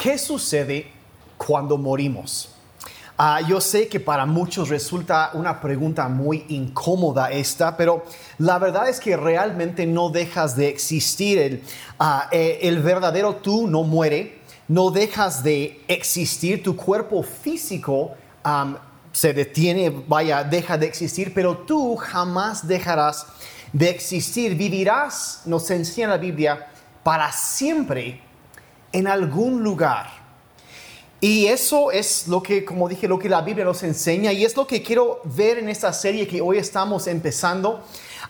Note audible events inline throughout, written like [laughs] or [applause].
¿qué sucede cuando morimos? Ah, yo sé que para muchos resulta una pregunta muy incómoda esta, pero la verdad es que realmente no dejas de existir. El, ah, eh, el verdadero tú no muere, no dejas de existir, tu cuerpo físico se detiene, vaya, deja de existir, pero tú jamás dejarás de existir. Vivirás, nos enseña la Biblia, para siempre en algún lugar y eso es lo que, como dije, lo que la Biblia nos enseña y es lo que quiero ver en esta serie que hoy estamos empezando.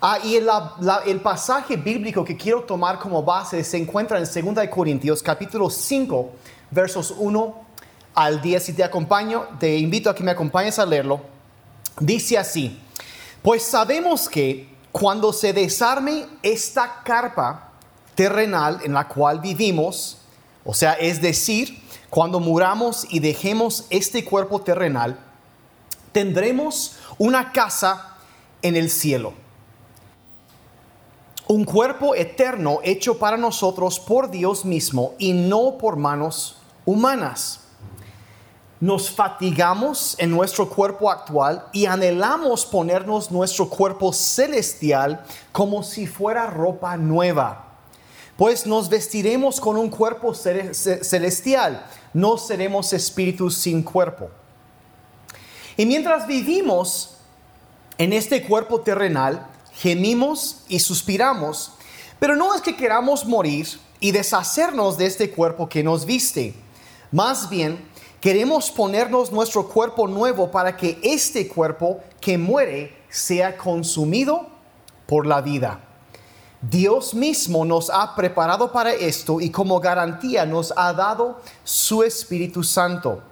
Ah, y el, pasaje bíblico que quiero tomar como base se encuentra en 2 Corintios capítulo 5, versos 1 al 10. Si te acompaño, te invito a que me acompañes a leerlo. Dice así, pues sabemos que cuando se desarme esta carpa terrenal en la cual vivimos, o sea, es decir, cuando muramos y dejemos este cuerpo terrenal, tendremos una casa en el cielo. Un cuerpo eterno hecho para nosotros por Dios mismo y no por manos humanas. Nos fatigamos en nuestro cuerpo actual y anhelamos ponernos nuestro cuerpo celestial como si fuera ropa nueva pues nos vestiremos con un cuerpo celestial, no seremos espíritus sin cuerpo. Y mientras vivimos en este cuerpo terrenal, gemimos y suspiramos, pero no es que queramos morir y deshacernos de este cuerpo que nos viste. Más bien, queremos ponernos nuestro cuerpo nuevo para que este cuerpo que muere sea consumido por la vida. Dios mismo nos ha preparado para esto y como garantía nos ha dado su Espíritu Santo.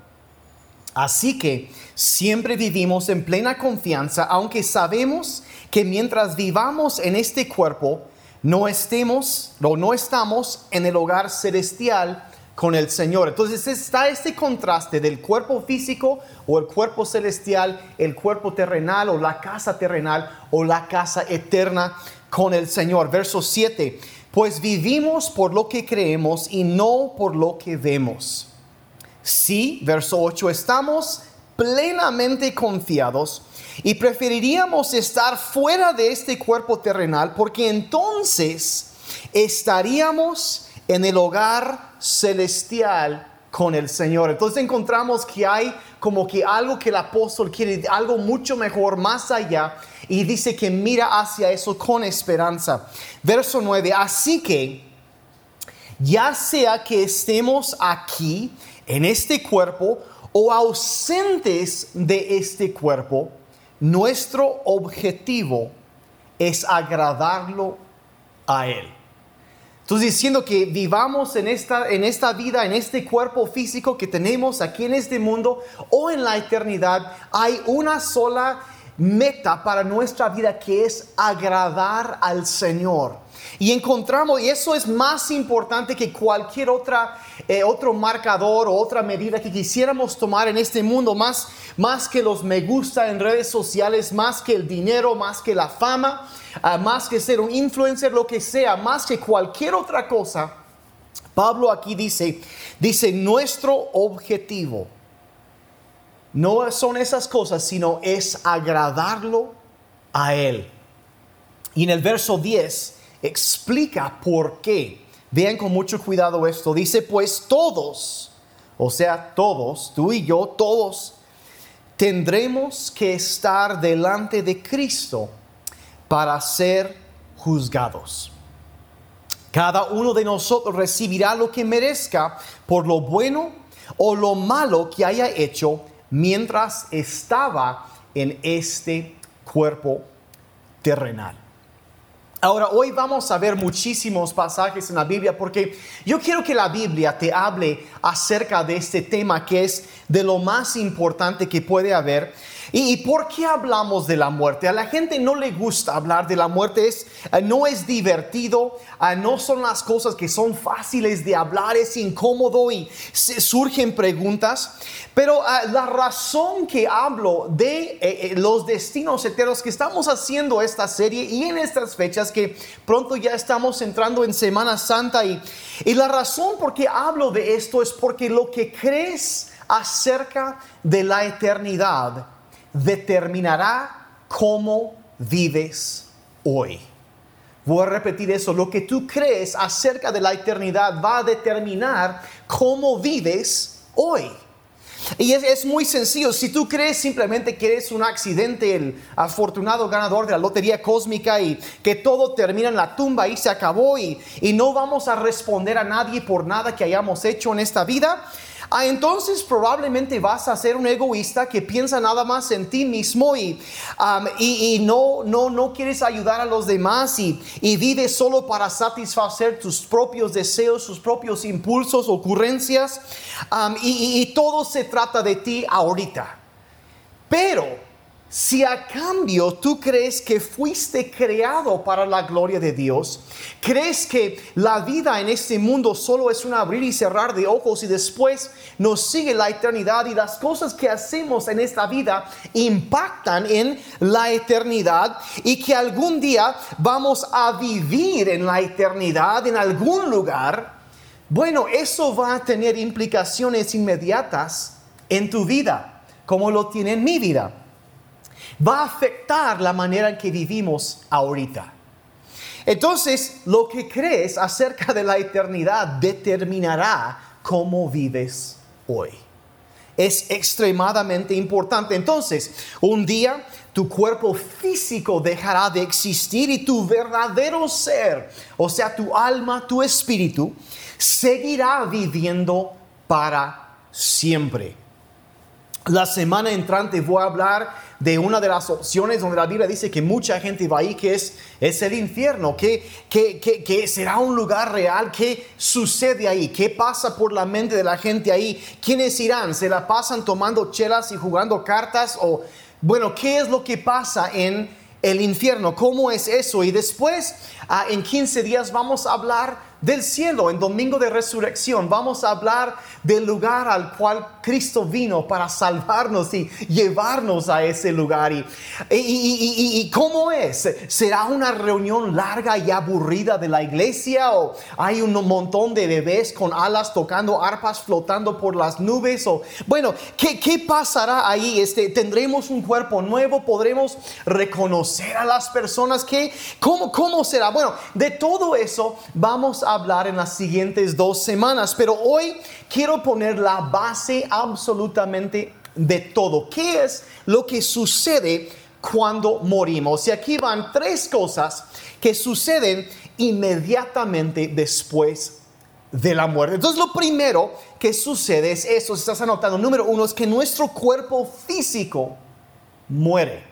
Así que siempre vivimos en plena confianza, aunque sabemos que mientras vivamos en este cuerpo, no estemos o no estamos en el hogar celestial con el Señor. Entonces está este contraste del cuerpo físico o el cuerpo celestial, el cuerpo terrenal o la casa terrenal o la casa eterna con el Señor. Verso 7, pues vivimos por lo que creemos y no por lo que vemos. Sí, verso 8, estamos plenamente confiados y preferiríamos estar fuera de este cuerpo terrenal porque entonces estaríamos en el hogar celestial con el Señor. Entonces encontramos que hay como que algo que el apóstol quiere, algo mucho mejor, más allá, y dice que mira hacia eso con esperanza. Verso 9, así que ya sea que estemos aquí en este cuerpo o ausentes de este cuerpo, nuestro objetivo es agradarlo a Él. Entonces diciendo que vivamos en esta, en esta vida, en este cuerpo físico que tenemos aquí en este mundo o en la eternidad, hay una sola meta para nuestra vida que es agradar al Señor. Y encontramos, y eso es más importante que cualquier otra, eh, otro marcador o otra medida que quisiéramos tomar en este mundo, más, más que los me gusta en redes sociales, más que el dinero, más que la fama más que ser un influencer, lo que sea, más que cualquier otra cosa, Pablo aquí dice, dice, nuestro objetivo no son esas cosas, sino es agradarlo a Él. Y en el verso 10 explica por qué. Vean con mucho cuidado esto. Dice, pues todos, o sea, todos, tú y yo, todos, tendremos que estar delante de Cristo para ser juzgados. Cada uno de nosotros recibirá lo que merezca por lo bueno o lo malo que haya hecho mientras estaba en este cuerpo terrenal. Ahora, hoy vamos a ver muchísimos pasajes en la Biblia porque yo quiero que la Biblia te hable acerca de este tema que es de lo más importante que puede haber ¿Y, por qué hablamos de la muerte? A la gente no le gusta hablar de la muerte, es, eh, no es divertido, eh, no son las cosas que son fáciles de hablar, es incómodo y surgen preguntas. Pero eh, la razón que hablo de los destinos eternos que estamos haciendo esta serie y en estas fechas que pronto ya estamos entrando en Semana Santa y, y la razón por qué hablo de esto es porque lo que crees acerca de la eternidad, determinará cómo vives hoy. Voy a repetir eso, lo que tú crees acerca de la eternidad va a determinar cómo vives hoy. Y es, muy sencillo, si tú crees simplemente que eres un accidente, el afortunado ganador de la lotería cósmica y que todo termina en la tumba y se acabó y, y no vamos a responder a nadie por nada que hayamos hecho en esta vida, Ah, entonces probablemente vas a ser un egoísta que piensa nada más en ti mismo y, y, no, no, no quieres ayudar a los demás y, y vives solo para satisfacer tus propios deseos, tus propios impulsos, ocurrencias y, y todo se trata de ti ahorita. Pero si a cambio tú crees que fuiste creado para la gloria de Dios, crees que la vida en este mundo solo es un abrir y cerrar de ojos y después nos sigue la eternidad y las cosas que hacemos en esta vida impactan en la eternidad y que algún día vamos a vivir en la eternidad en algún lugar, bueno, eso va a tener implicaciones inmediatas en tu vida, como lo tiene en mi vida va a afectar la manera en que vivimos ahorita. Entonces, lo que crees acerca de la eternidad determinará cómo vives hoy. Es extremadamente importante. Entonces, un día tu cuerpo físico dejará de existir y tu verdadero ser, o sea, tu alma, tu espíritu, seguirá viviendo para siempre. La semana entrante voy a hablar de una de las opciones donde la Biblia dice que mucha gente va ahí, que es, es el infierno, que, que, que, será un lugar real, qué sucede ahí, qué pasa por la mente de la gente ahí, quiénes irán, se la pasan tomando chelas y jugando cartas o, bueno, qué es lo que pasa en el infierno, cómo es eso. Y después, ah, en 15 días, vamos a hablar del cielo. En Domingo de Resurrección vamos a hablar del lugar al cual Cristo vino para salvarnos y llevarnos a ese lugar. Y, y, cómo es? ¿Será una reunión larga y aburrida de la iglesia? ¿O hay un montón de bebés con alas tocando arpas flotando por las nubes? O, bueno, ¿qué, qué pasará ahí? Este, ¿Tendremos un cuerpo nuevo? ¿Podremos reconocer a las personas? ¿Qué, cómo, ¿Cómo será? Bueno, de todo eso vamos a hablar en las siguientes dos semanas, pero hoy quiero poner la base absolutamente de todo. ¿Qué es lo que sucede cuando morimos? Y aquí van tres cosas que suceden inmediatamente después de la muerte. Entonces lo primero que sucede es esto, si estás anotando, número uno es que nuestro cuerpo físico muere.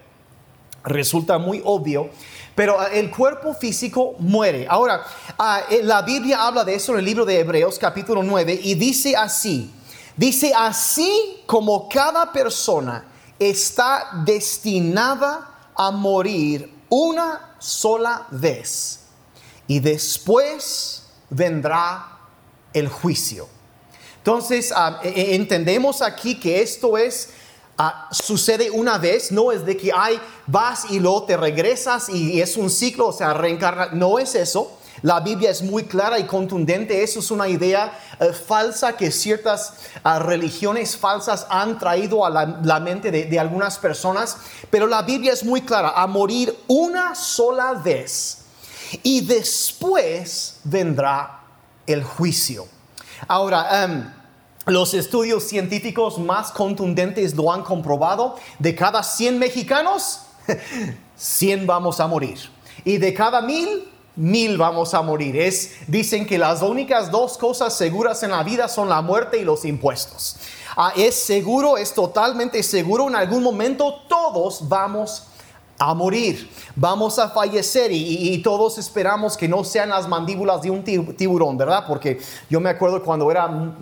Resulta muy obvio pero ah, el cuerpo físico muere. Ahora, ah, eh, la Biblia habla de eso en el libro de Hebreos capítulo 9 y dice así, dice así como cada persona está destinada a morir una sola vez y después vendrá el juicio. Entonces, ah, e, e, entendemos aquí que esto es Ah, sucede una vez, no es de que hay, vas y luego te regresas y es un ciclo, o sea, reencarna, no es eso. La Biblia es muy clara y contundente, eso es una idea eh, falsa que ciertas ah, religiones falsas han traído a la, mente de, algunas personas, pero la Biblia es muy clara, a morir una sola vez y después vendrá el juicio. Ahora, um, los estudios científicos más contundentes lo han comprobado. De cada 100 mexicanos, [laughs] 100 vamos a morir. Y de cada mil, mil vamos a morir. Es, dicen que las únicas dos cosas seguras en la vida son la muerte y los impuestos. Ah, es seguro, es totalmente seguro. En algún momento todos vamos a morir, vamos a fallecer y, todos esperamos que no sean las mandíbulas de un tiburón, ¿verdad? Porque yo me acuerdo cuando era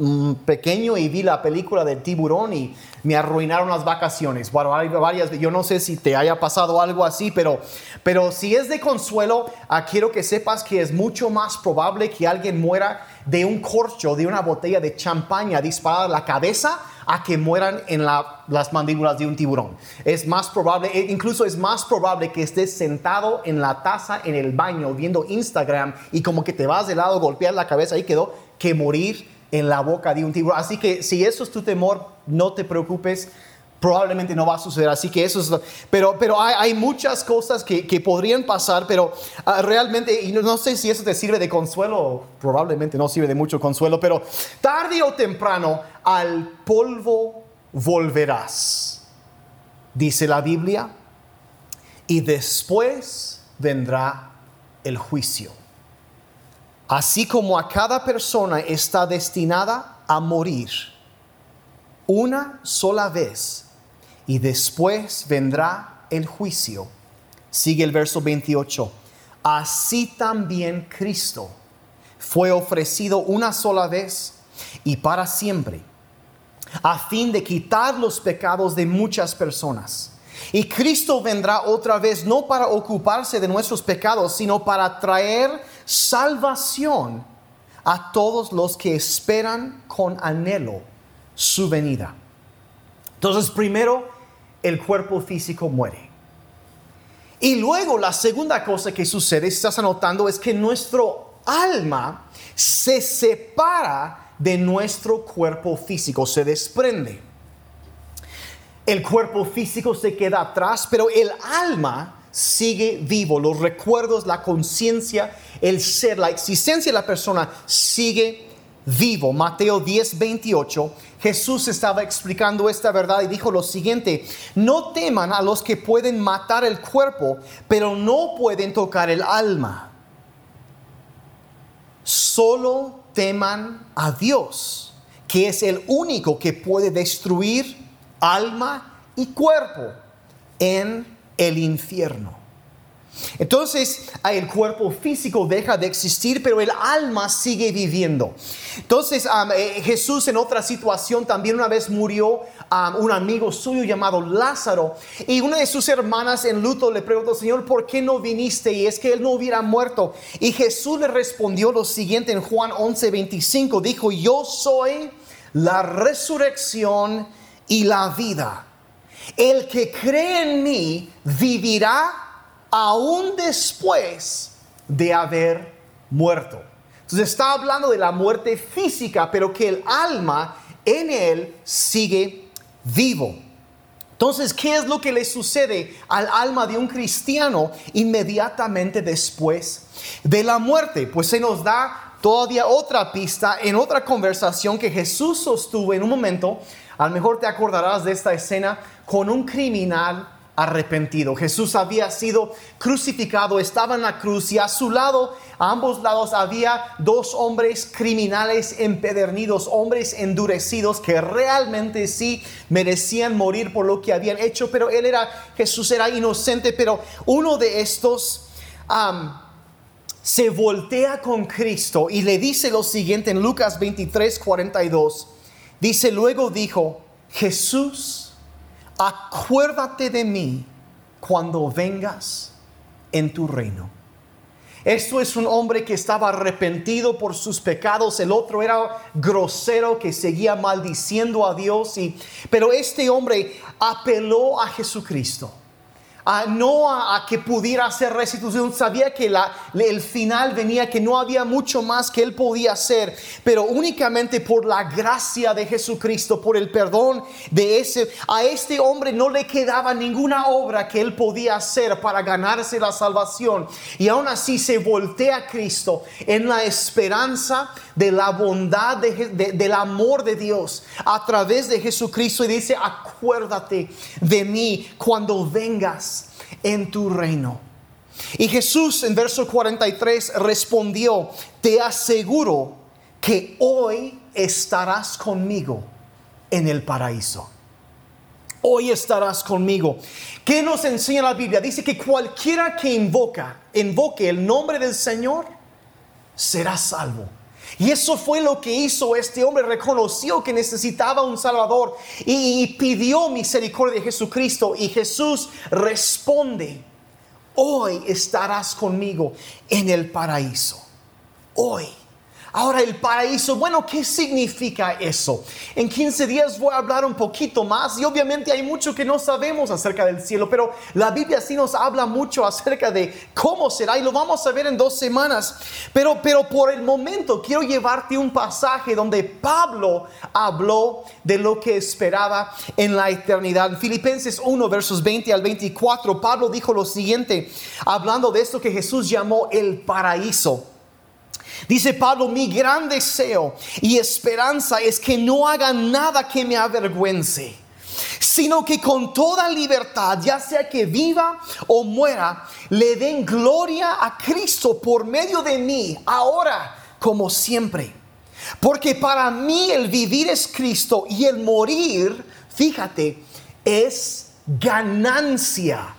pequeño y vi la película del tiburón y me arruinaron las vacaciones. Bueno, varias, yo no sé si te haya pasado algo así, pero, pero si es de consuelo, ah, quiero que sepas que es mucho más probable que alguien muera de un corcho, de una botella de champaña disparada a la cabeza a que mueran en las mandíbulas de un tiburón. Es más probable, e incluso es más probable que estés sentado en la taza en el baño viendo Instagram y como que te vas de lado, golpear la cabeza y quedó, que morir en la boca de un tiburón. Así que si eso es tu temor, no te preocupes probablemente no va a suceder. Así que eso es, pero, pero hay, muchas cosas que, podrían pasar, pero ah, realmente, y no, sé si eso te sirve de consuelo, probablemente no sirve de mucho consuelo, pero tarde o temprano al polvo volverás, dice la Biblia, y después vendrá el juicio. Así como a cada persona está destinada a morir una sola vez y después vendrá el juicio. Sigue el verso 28. Así también Cristo fue ofrecido una sola vez y para siempre, a fin de quitar los pecados de muchas personas. Y Cristo vendrá otra vez no para ocuparse de nuestros pecados, sino para traer salvación a todos los que esperan con anhelo su venida. Entonces, primero, el cuerpo físico muere. Y luego la segunda cosa que sucede, si estás anotando, es que nuestro alma se separa de nuestro cuerpo físico, se desprende. El cuerpo físico se queda atrás, pero el alma sigue vivo. Los recuerdos, la conciencia, el ser, la existencia de la persona sigue vivo. Mateo 10, 28 Jesús estaba explicando esta verdad y dijo lo siguiente, no teman a los que pueden matar el cuerpo, pero no pueden tocar el alma. Solo teman a Dios, que es el único que puede destruir alma y cuerpo en el infierno. Entonces el cuerpo físico deja de existir, pero el alma sigue viviendo. Entonces eh, Jesús en otra situación también una vez murió un amigo suyo llamado Lázaro y una de sus hermanas en luto le preguntó, Señor, ¿por qué no viniste? Y es que él no hubiera muerto. Y Jesús le respondió lo siguiente en Juan 11:25, dijo, yo soy la resurrección y la vida. El que cree en mí vivirá aún después de haber muerto. Entonces está hablando de la muerte física, pero que el alma en él sigue vivo. Entonces, ¿qué es lo que le sucede al alma de un cristiano inmediatamente después de la muerte? Pues se nos da todavía otra pista en otra conversación que Jesús sostuvo en un momento. A lo mejor te acordarás de esta escena con un criminal arrepentido. Jesús había sido crucificado, estaba en la cruz y a su lado, a ambos lados, había dos hombres criminales empedernidos, hombres endurecidos que realmente sí merecían morir por lo que habían hecho, pero él era, Jesús era inocente, pero uno de estos se voltea con Cristo y le dice lo siguiente en Lucas 23, 42. Dice, luego dijo, Jesús, acuérdate de mí cuando vengas en tu reino. Esto es un hombre que estaba arrepentido por sus pecados, el otro era grosero que seguía maldiciendo a Dios, y, pero este hombre apeló a Jesucristo no a, que pudiera hacer restitución, sabía que la, el final venía, que no había mucho más que él podía hacer, pero únicamente por la gracia de Jesucristo, por el perdón de ese, a este hombre no le quedaba ninguna obra que él podía hacer para ganarse la salvación. Y aún así se voltea a Cristo en la esperanza de la bondad, del amor de Dios a través de Jesucristo y dice, acuérdate de mí cuando vengas en tu reino. Y Jesús en verso 43 respondió, te aseguro que hoy estarás conmigo en el paraíso. hoy estarás conmigo. ¿Qué nos enseña la Biblia? Dice que cualquiera que invoca, invoque el nombre del Señor, será salvo. Y eso fue lo que hizo este hombre. Reconoció que necesitaba un Salvador y, pidió misericordia de Jesucristo. Y Jesús responde, hoy estarás conmigo en el paraíso. Hoy. Ahora el paraíso, bueno, ¿qué significa eso? En 15 días voy a hablar un poquito más y obviamente hay mucho que no sabemos acerca del cielo, pero la Biblia sí nos habla mucho acerca de cómo será y lo vamos a ver en dos semanas. Pero, pero por el momento quiero llevarte un pasaje donde Pablo habló de lo que esperaba en la eternidad. En Filipenses 1, versos 20 al 24, Pablo dijo lo siguiente, hablando de esto que Jesús llamó el paraíso. Dice Pablo, mi gran deseo y esperanza es que no haga nada que me avergüence, sino que con toda libertad, ya sea que viva o muera, le den gloria a Cristo por medio de mí, ahora como siempre. Porque para mí el vivir es Cristo y el morir, fíjate, es ganancia.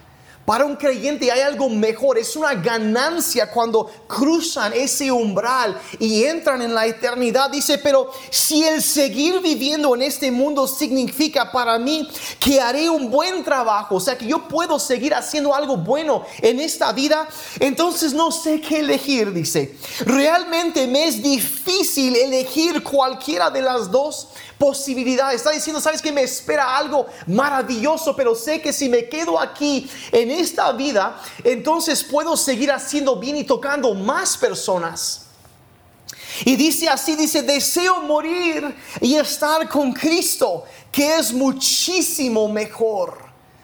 Para un creyente hay algo mejor, es una ganancia cuando cruzan ese umbral y entran en la eternidad. Dice, pero si el seguir viviendo en este mundo significa para mí que haré un buen trabajo, o sea que yo puedo seguir haciendo algo bueno en esta vida, entonces no sé qué elegir, dice. Realmente me es difícil elegir cualquiera de las dos posibilidades. Está diciendo, sabes que me espera algo maravilloso, pero sé que si me quedo aquí en esta vida, entonces puedo seguir haciendo bien y tocando más personas. Y dice así, dice, deseo morir y estar con Cristo, que es muchísimo mejor.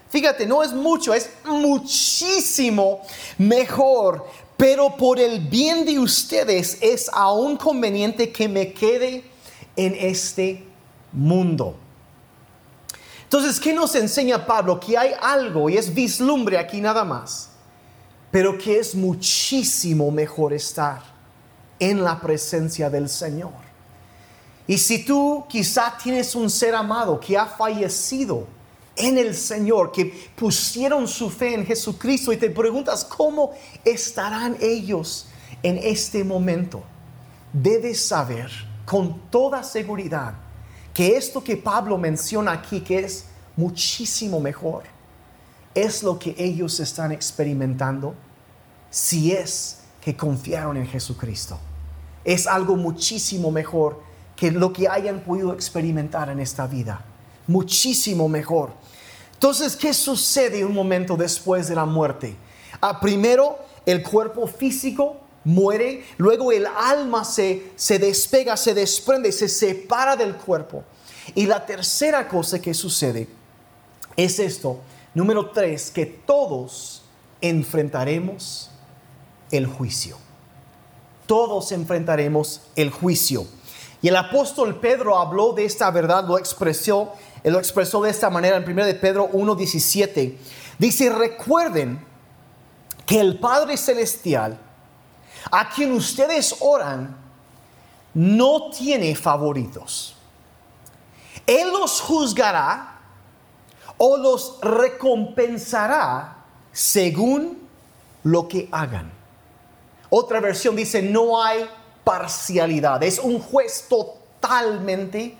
Fíjate, no es mucho, es muchísimo mejor. Pero por el bien de ustedes es aún conveniente que me quede en este mundo. Entonces, ¿qué nos enseña Pablo? Que hay algo, y es vislumbre aquí nada más, pero que es muchísimo mejor estar en la presencia del Señor. Y si tú quizá tienes un ser amado que ha fallecido en el Señor, que pusieron su fe en Jesucristo y te preguntas cómo estarán ellos en este momento, debes saber con toda seguridad que esto que Pablo menciona aquí, que es muchísimo mejor, es lo que ellos están experimentando si es que confiaron en Jesucristo. Es algo muchísimo mejor que lo que hayan podido experimentar en esta vida. Muchísimo mejor. Entonces, ¿qué sucede un momento después de la muerte? Ah, primero, el cuerpo físico muere, luego el alma se, se despega, se desprende, se separa del cuerpo. Y la tercera cosa que sucede es esto, número tres, que todos enfrentaremos el juicio. Todos enfrentaremos el juicio. Y el apóstol Pedro habló de esta verdad, lo expresó, lo expresó de esta manera en 1 de Pedro 1:17. Dice, "Recuerden que el Padre celestial a quien ustedes oran no tiene favoritos. Él los juzgará o los recompensará según lo que hagan. Otra versión dice, no hay parcialidad. Es un juez totalmente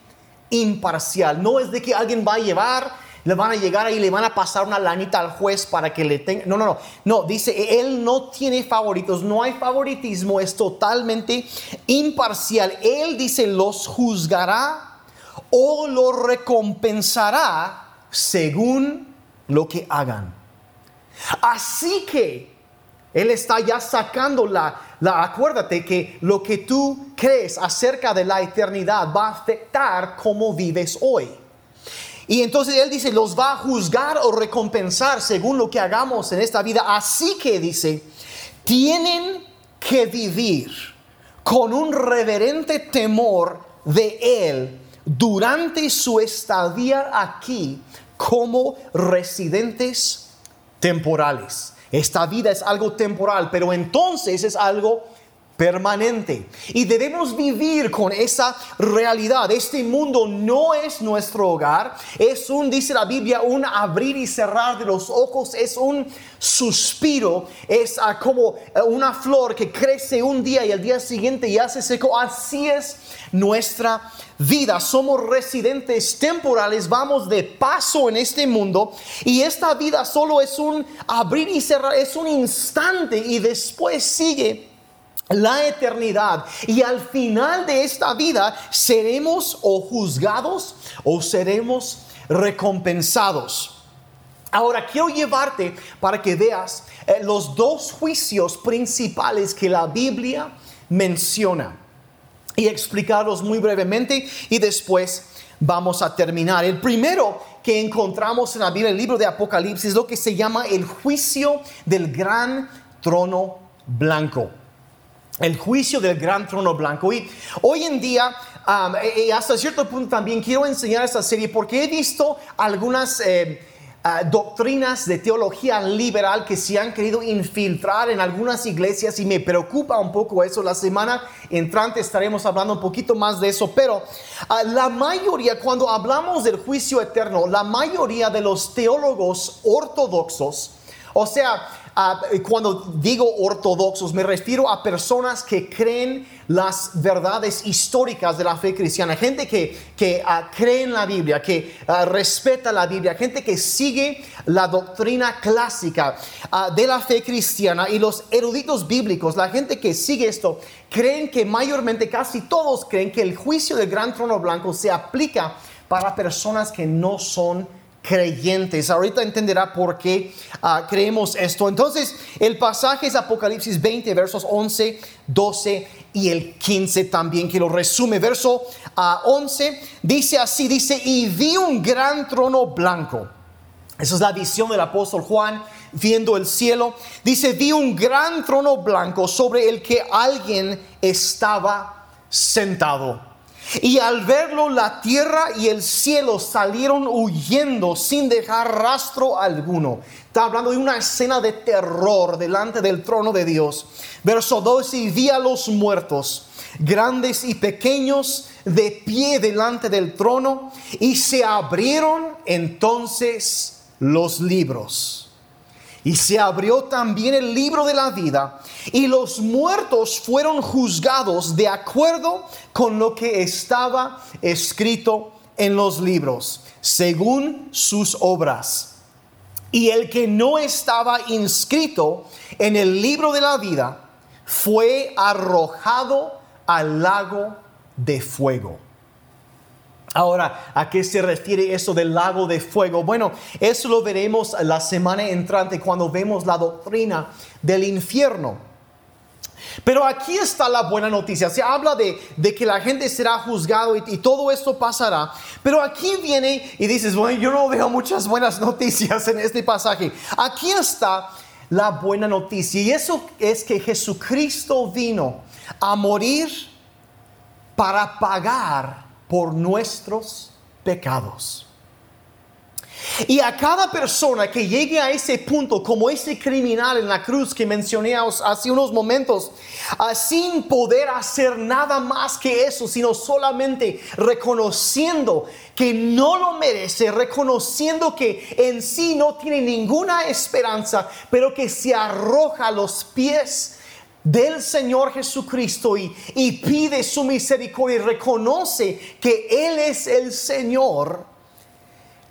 imparcial. No es de que alguien va a llevar le van a llegar ahí, le van a pasar una lanita al juez para que le tenga. No, no, no. No, dice, él no tiene favoritos, no hay favoritismo, es totalmente imparcial. Él dice, los juzgará o los recompensará según lo que hagan. Así que él está ya sacando la, la, acuérdate que lo que tú crees acerca de la eternidad va a afectar cómo vives hoy. Y entonces Él dice, los va a juzgar o recompensar según lo que hagamos en esta vida. Así que dice, tienen que vivir con un reverente temor de Él durante su estadía aquí como residentes temporales. Esta vida es algo temporal, pero entonces es algo permanente. Y debemos vivir con esa realidad. Este mundo no es nuestro hogar. Es un, dice la Biblia, un abrir y cerrar de los ojos. Es un suspiro. Es ah, como eh, una flor que crece un día y al día siguiente ya se secó. Así es nuestra vida. Somos residentes temporales. Vamos de paso en este mundo. Y esta vida solo es un abrir y cerrar. Es un instante y después sigue la eternidad. Y al final de esta vida seremos o juzgados o seremos recompensados. Ahora quiero llevarte para que veas eh, los dos juicios principales que la Biblia menciona y explicarlos muy brevemente y después vamos a terminar. El primero que encontramos en la Biblia, el libro de Apocalipsis, es lo que se llama el juicio del gran trono blanco el juicio del gran trono blanco. Y hoy en día, um, hasta cierto punto también quiero enseñar esta serie porque he visto algunas eh, ah, doctrinas de teología liberal que se han querido infiltrar en algunas iglesias y me preocupa un poco eso. La semana entrante estaremos hablando un poquito más de eso, pero ah, la mayoría, cuando hablamos del juicio eterno, la mayoría de los teólogos ortodoxos, o sea, cuando digo ortodoxos, me refiero a personas que creen las verdades históricas de la fe cristiana, gente que, que uh, cree en la Biblia, que uh, respeta la Biblia, gente que sigue la doctrina clásica uh, de la fe cristiana y los eruditos bíblicos, la gente que sigue esto, creen que mayormente casi todos creen que el juicio del gran trono blanco se aplica para personas que no son creyentes. Ahorita entenderá por qué ah, creemos esto. Entonces, el pasaje es Apocalipsis 20, versos 11, 12 y el 15 también, que lo resume. Verso 11 ah, dice así, dice, y vi un gran trono blanco. Esa es la visión del apóstol Juan viendo el cielo. Dice, vi un gran trono blanco sobre el que alguien estaba sentado y al verlo la tierra y el cielo salieron huyendo sin dejar rastro alguno. Está hablando de una escena de terror delante del trono de Dios. Verso 12, y vi a los muertos, grandes y pequeños, de pie delante del trono, y se abrieron entonces los libros. Y se abrió también el libro de la vida y los muertos fueron juzgados de acuerdo con lo que estaba escrito en los libros, según sus obras. Y el que no estaba inscrito en el libro de la vida fue arrojado al lago de fuego. Ahora, ¿a qué se refiere eso del lago de fuego? Bueno, eso lo veremos la semana entrante cuando vemos la doctrina del infierno. Pero aquí está la buena noticia. Se habla de, que la gente será juzgado y, y, todo esto pasará. Pero aquí viene y dices, bueno, yo no veo muchas buenas [laughs] noticias en este pasaje. Aquí está la buena noticia. Y eso es que Jesucristo vino a morir para pagar por nuestros pecados. Y a cada persona que llegue a ese punto, como ese criminal en la cruz que mencioné hace unos momentos, ah, sin poder hacer nada más que eso, sino solamente reconociendo que no lo merece, reconociendo que en sí no tiene ninguna esperanza, pero que se arroja a los pies del Señor Jesucristo y, pide su misericordia y reconoce que Él es el Señor,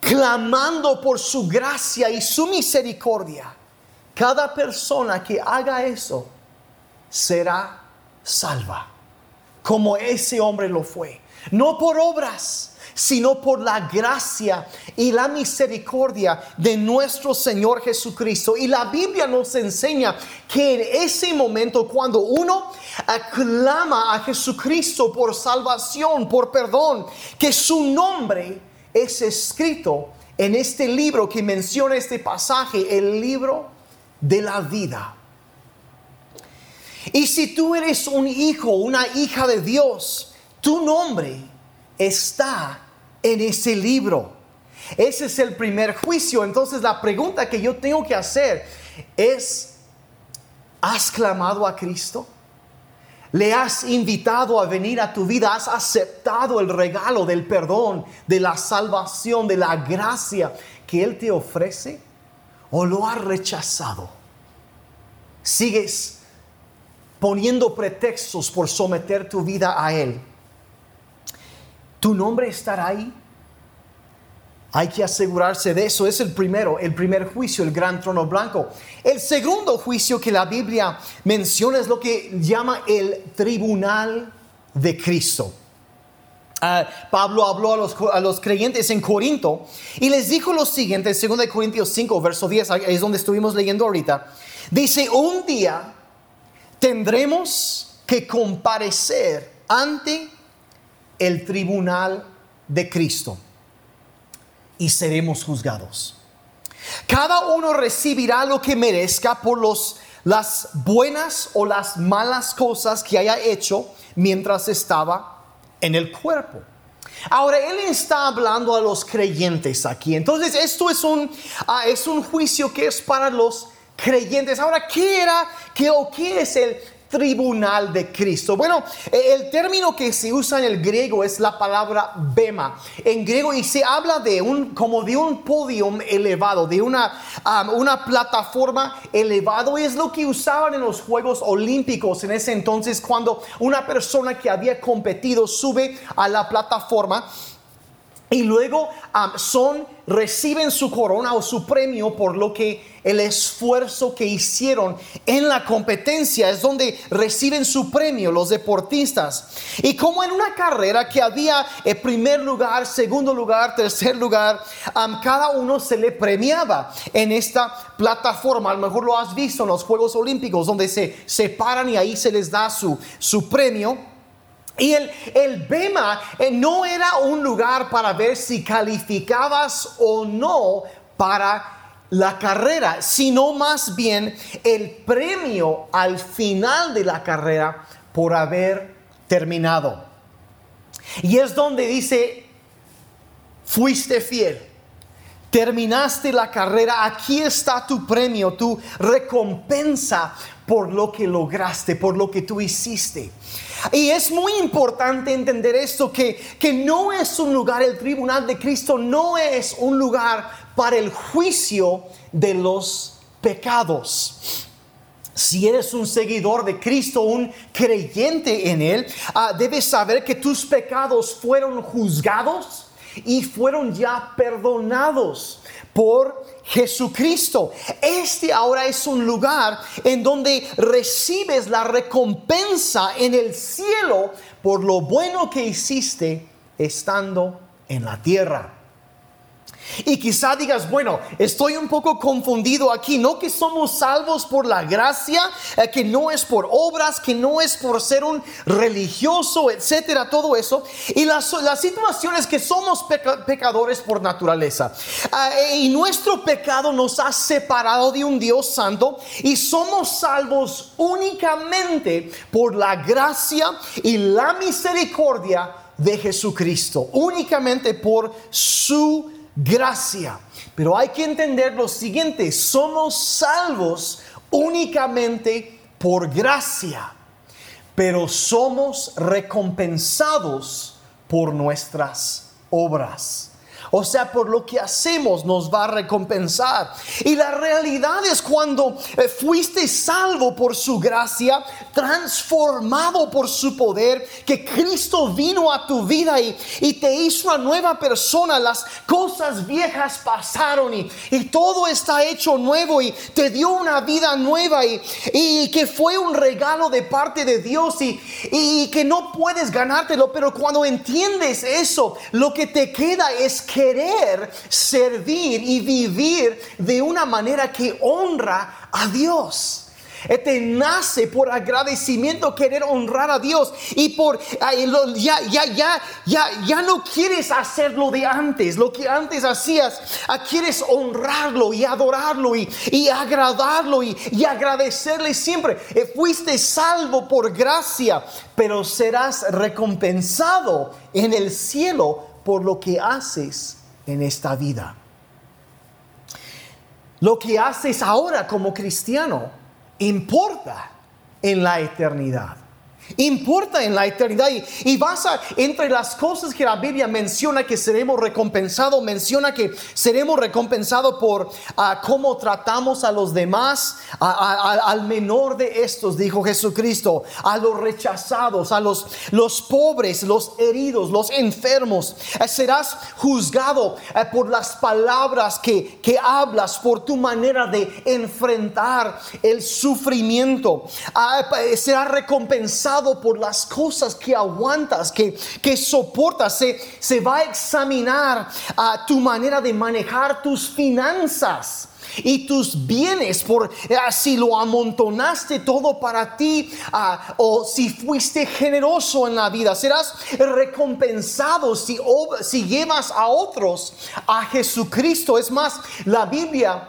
clamando por su gracia y su misericordia, cada persona que haga eso será salva, como ese hombre lo fue. No por obras, sino por la gracia y la misericordia de nuestro Señor Jesucristo. Y la Biblia nos enseña que en ese momento cuando uno aclama a Jesucristo por salvación, por perdón, que su nombre es escrito en este libro que menciona este pasaje, el libro de la vida. Y si tú eres un hijo, una hija de Dios, tu nombre está en ese libro. Ese es el primer juicio. Entonces la pregunta que yo tengo que hacer es, ¿has clamado a Cristo? le has invitado a venir a tu vida, has aceptado el regalo del perdón, de la salvación, de la gracia que Él te ofrece, o lo has rechazado. Sigues poniendo pretextos por someter tu vida a Él. ¿Tu nombre estará ahí? Hay que asegurarse de eso. Es el primero, el primer juicio, el gran trono blanco. El segundo juicio que la Biblia menciona es lo que llama el tribunal de Cristo. Ah, Pablo habló a los, a los, creyentes en Corinto y les dijo lo siguiente, en 2 Corintios 5, verso 10, es donde estuvimos leyendo ahorita. Dice, un día tendremos que comparecer ante el tribunal de Cristo y seremos juzgados. Cada uno recibirá lo que merezca por los, las buenas o las malas cosas que haya hecho mientras estaba en el cuerpo. Ahora, él está hablando a los creyentes aquí. Entonces, esto es un, ah, es un juicio que es para los creyentes. Ahora, ¿qué era, qué o qué es el tribunal de Cristo. Bueno, eh, el término que se usa en el griego es la palabra bema. En griego y se habla de un como de un podium elevado, de una, una plataforma elevado es lo que usaban en los Juegos Olímpicos en ese entonces cuando una persona que había competido sube a la plataforma y luego son reciben su corona o su premio por lo que el esfuerzo que hicieron en la competencia es donde reciben su premio los deportistas. Y como en una carrera que había el primer lugar, segundo lugar, tercer lugar, a cada uno se le premiaba en esta plataforma. A lo mejor lo has visto en los Juegos Olímpicos donde se separan y ahí se les da su, su premio. Y el, el Bema eh, no era un lugar para ver si calificabas o no para la carrera, sino más bien el premio al final de la carrera por haber terminado. Y es donde dice, fuiste fiel, terminaste la carrera, aquí está tu premio, tu recompensa por lo que lograste, por lo que tú hiciste. Y es muy importante entender esto, que, que no es un lugar, el tribunal de Cristo no es un lugar para el juicio de los pecados. Si eres un seguidor de Cristo, un creyente en Él, ah, debes saber que tus pecados fueron juzgados y fueron ya perdonados por Jesucristo. Este ahora es un lugar en donde recibes la recompensa en el cielo por lo bueno que hiciste estando en la tierra. Y quizá digas, bueno, estoy un poco confundido aquí, no que somos salvos por la gracia, eh, que no es por obras, que no es por ser un religioso, etcétera, todo eso. Y las, las situaciones que somos pecadores por naturaleza. Ah, eh, y nuestro pecado nos ha separado de un Dios santo y somos salvos únicamente por la gracia y la misericordia de Jesucristo, únicamente por su gracia. Pero hay que entender lo siguiente, somos salvos únicamente por gracia, pero somos recompensados por nuestras obras. O sea, por lo que hacemos nos va a recompensar. Y la realidad es cuando eh, fuiste salvo por su gracia, transformado por su poder, que Cristo vino a tu vida y, te hizo una nueva persona, las cosas viejas pasaron y, todo está hecho nuevo y te dio una vida nueva y, y que fue un regalo de parte de Dios y, y que no puedes ganártelo, pero cuando entiendes eso, lo que te queda es que querer servir y vivir de una manera que honra a Dios. Te nace por agradecimiento querer honrar a Dios y por ya, ya, ya, ya, ya no quieres hacer lo de antes, lo que antes hacías, ah, quieres honrarlo y adorarlo y, y agradarlo y, y, agradecerle siempre. Eh, fuiste salvo por gracia, pero serás recompensado en el cielo por lo que haces en esta vida. Lo que haces ahora como cristiano importa en la eternidad. Importa en la eternidad. Y, vas a, entre las cosas que la Biblia menciona que seremos recompensados, menciona que seremos recompensados por ah, cómo tratamos a los demás, al menor de estos, dijo Jesucristo, a los rechazados, a los, los pobres, los heridos, los enfermos. Eh, serás juzgado eh, por las palabras que, que hablas, por tu manera de enfrentar el sufrimiento. Ah, eh, serás recompensado por las cosas que aguantas, que, que soportas. Se, se va a examinar a tu manera de manejar tus finanzas y tus bienes por eh, si lo amontonaste todo para ti ah, o si fuiste generoso en la vida serás recompensado si, si llevas a otros a Jesucristo es más la Biblia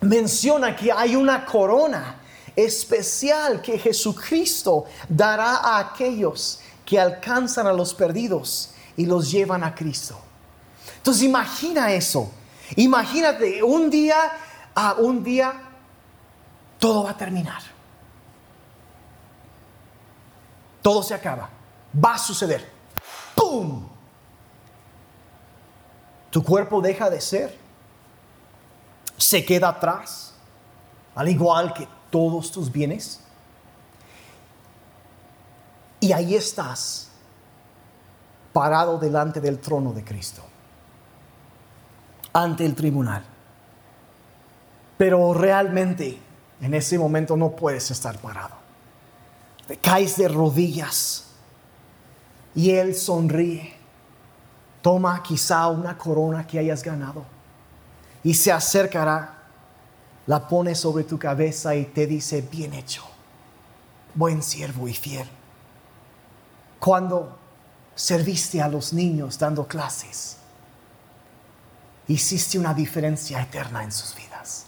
menciona que hay una corona especial que Jesucristo dará a aquellos que alcanzan a los perdidos y los llevan a Cristo. Entonces imagina eso. Imagínate, un día, a un día, todo va a terminar. Todo se acaba. Va a suceder. ¡Pum! Tu cuerpo deja de ser. Se queda atrás. Al igual que todos tus bienes. Y ahí estás, parado delante del trono de Cristo, ante el tribunal. Pero realmente en ese momento no puedes estar parado. Te caes de rodillas y Él sonríe. Toma quizá una corona que hayas ganado y se acercará la pone sobre tu cabeza y te dice, bien hecho, buen siervo y fiel. Cuando serviste a los niños dando clases, hiciste una diferencia eterna en sus vidas.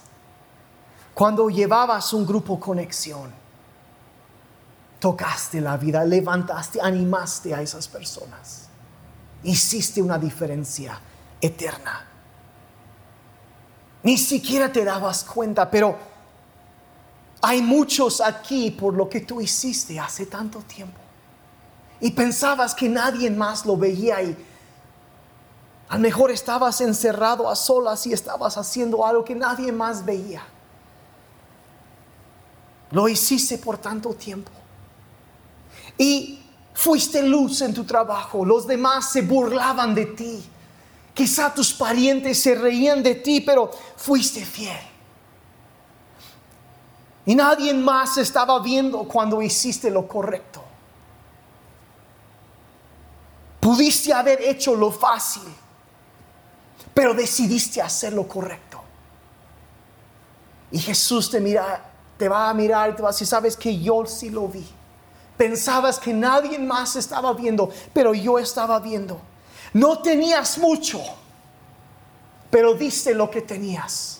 Cuando llevabas un grupo conexión, tocaste la vida, levantaste, animaste a esas personas. Hiciste una diferencia eterna. Ni siquiera te dabas cuenta, pero hay muchos aquí por lo que tú hiciste hace tanto tiempo. Y pensabas que nadie más lo veía y a lo mejor estabas encerrado a solas y estabas haciendo algo que nadie más veía. Lo hiciste por tanto tiempo. Y fuiste luz en tu trabajo. Los demás se burlaban de ti Quizá tus parientes se reían de ti, pero fuiste fiel. Y nadie más estaba viendo cuando hiciste lo correcto. Pudiste haber hecho lo fácil, pero decidiste hacer lo correcto. Y Jesús te mira, te va a mirar y te va a decir, sabes que yo sí lo vi. Pensabas que nadie más estaba viendo, pero yo estaba viendo. No tenías mucho, pero diste lo que tenías.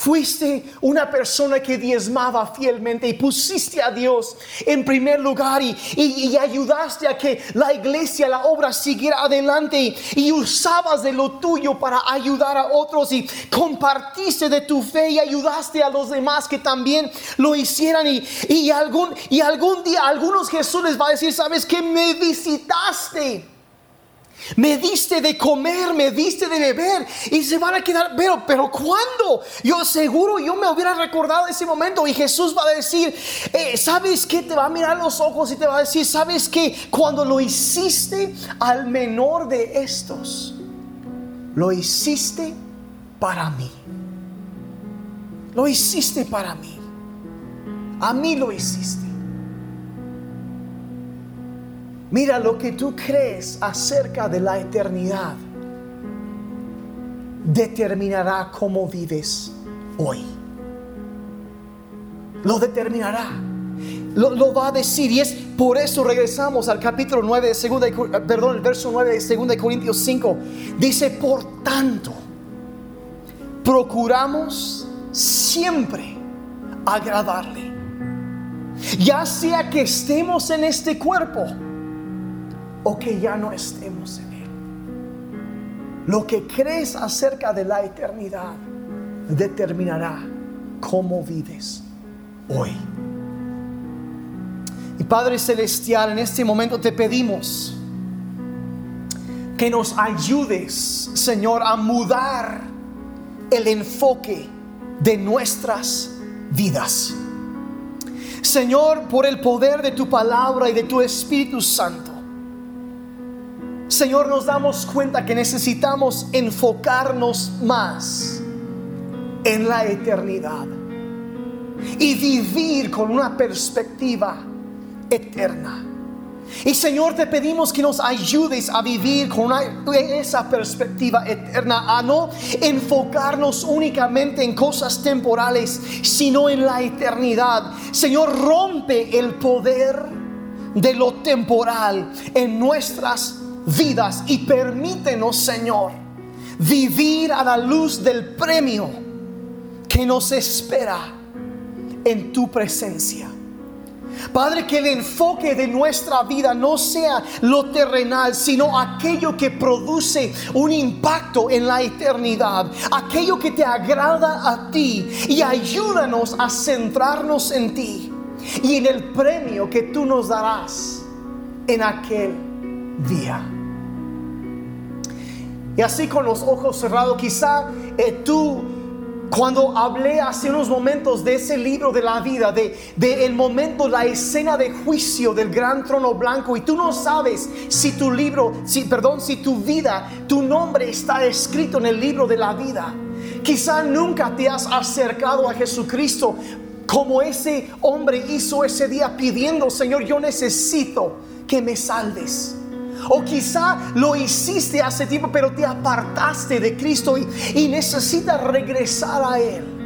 Fuiste una persona que diezmaba fielmente y pusiste a Dios en primer lugar y, ayudaste a que la iglesia, la obra siguiera adelante y, usabas de lo tuyo para ayudar a otros y compartiste de tu fe y ayudaste a los demás que también lo hicieran y, algún, y algún día algunos Jesús les va a decir, sabes que me visitaste me diste de comer, me diste de beber y se van a quedar, pero, pero ¿cuándo? Yo seguro yo me hubiera recordado ese momento y Jesús va a decir, eh, ¿sabes qué? Te va a mirar los ojos y te va a decir, ¿sabes qué? Cuando lo hiciste al menor de estos, lo hiciste para mí. Lo hiciste para mí. A mí lo hiciste. Mira lo que tú crees acerca de la eternidad determinará cómo vives hoy. Lo determinará. Lo, va a decir y es por eso regresamos al capítulo 9 de segunda, perdón, el verso 9 de 2 Corintios 5. Dice, por tanto, procuramos siempre agradarle. Ya sea que estemos en este cuerpo que ya no estemos en Él. Lo que crees acerca de la eternidad determinará cómo vives hoy. Y Padre Celestial, en este momento te pedimos que nos ayudes, Señor, a mudar el enfoque de nuestras vidas. Señor, por el poder de tu palabra y de tu Espíritu Santo. Señor, nos damos cuenta que necesitamos enfocarnos más en la eternidad y vivir con una perspectiva eterna. Y Señor, te pedimos que nos ayudes a vivir con esa perspectiva eterna, a no enfocarnos únicamente en cosas temporales, sino en la eternidad. Señor, rompe el poder de lo temporal en nuestras vidas y permítenos, Señor, vivir a la luz del premio que nos espera en tu presencia. Padre, que el enfoque de nuestra vida no sea lo terrenal, sino aquello que produce un impacto en la eternidad, aquello que te agrada a ti y ayúdanos a centrarnos en ti y en el premio que tú nos darás en aquel día. Y así con los ojos cerrados, quizá eh, tú cuando hablé hace unos momentos de ese libro de la vida, de, el momento, la escena de juicio del gran trono blanco, y tú no sabes si tu libro, si, perdón, si tu vida, tu nombre está escrito en el libro de la vida. Quizá nunca te has acercado a Jesucristo como ese hombre hizo ese día pidiendo, Señor, yo necesito que me salves. O quizá lo hiciste hace tiempo, pero te apartaste de Cristo y, necesitas regresar a Él.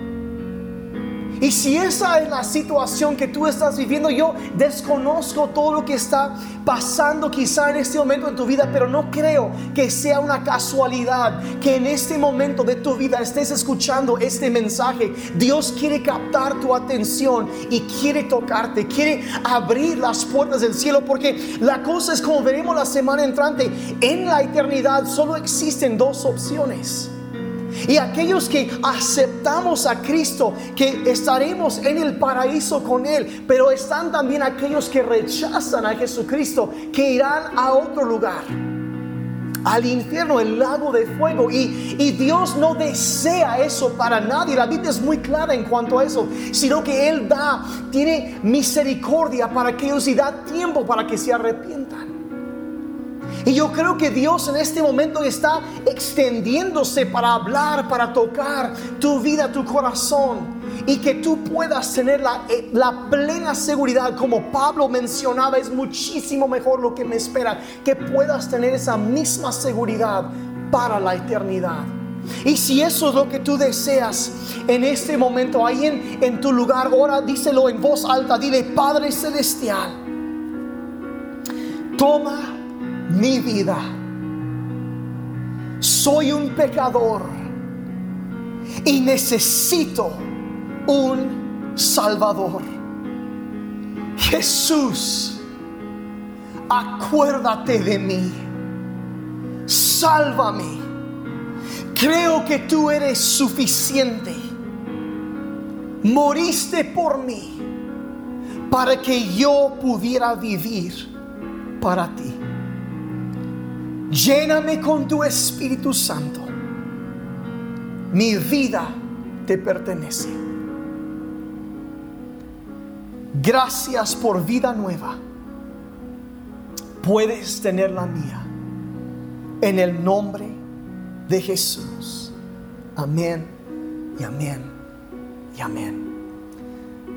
Y si esa es la situación que tú estás viviendo, yo desconozco todo lo que está pasando quizá en este momento en tu vida, pero no creo que sea una casualidad que en este momento de tu vida estés escuchando este mensaje. Dios quiere captar tu atención y quiere tocarte, quiere abrir las puertas del cielo, porque la cosa es como veremos la semana entrante, en la eternidad solo existen dos opciones. Y aquellos que aceptamos a Cristo, que estaremos en el paraíso con Él, pero están también aquellos que rechazan a Jesucristo, que irán a otro lugar al infierno, el lago de fuego. Y, y, Dios no desea eso para nadie. La Biblia es muy clara en cuanto a eso, sino que Él da, tiene misericordia para aquellos y da tiempo para que se arrepientan. Y yo creo que Dios en este momento está extendiéndose para hablar, para tocar tu vida, tu corazón. Y que tú puedas tener la, eh, la, plena seguridad, como Pablo mencionaba, es muchísimo mejor lo que me espera. Que puedas tener esa misma seguridad para la eternidad. Y si eso es lo que tú deseas en este momento, ahí en, en tu lugar, ahora díselo en voz alta, dile, Padre Celestial, toma mi vida. Soy un pecador y necesito un Salvador. Jesús, acuérdate de mí. Sálvame. Creo que tú eres suficiente. Moriste por mí para que yo pudiera vivir para ti. Lléname con tu Espíritu Santo. Mi vida te pertenece. Gracias por vida nueva. Puedes tener la mía. En el nombre de Jesús. Amén y amén y amén.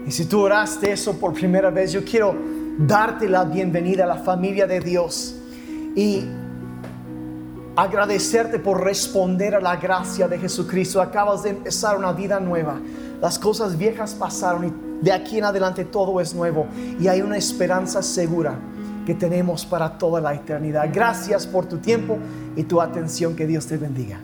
Y si tú oraste eso por primera vez, yo quiero darte la bienvenida a la familia de Dios. Y agradecerte por responder a la gracia de Jesucristo. Acabas de empezar una vida nueva. Las cosas viejas pasaron y de aquí en adelante todo es nuevo. Y hay una esperanza segura que tenemos para toda la eternidad. Gracias por tu tiempo y tu atención. Que Dios te bendiga.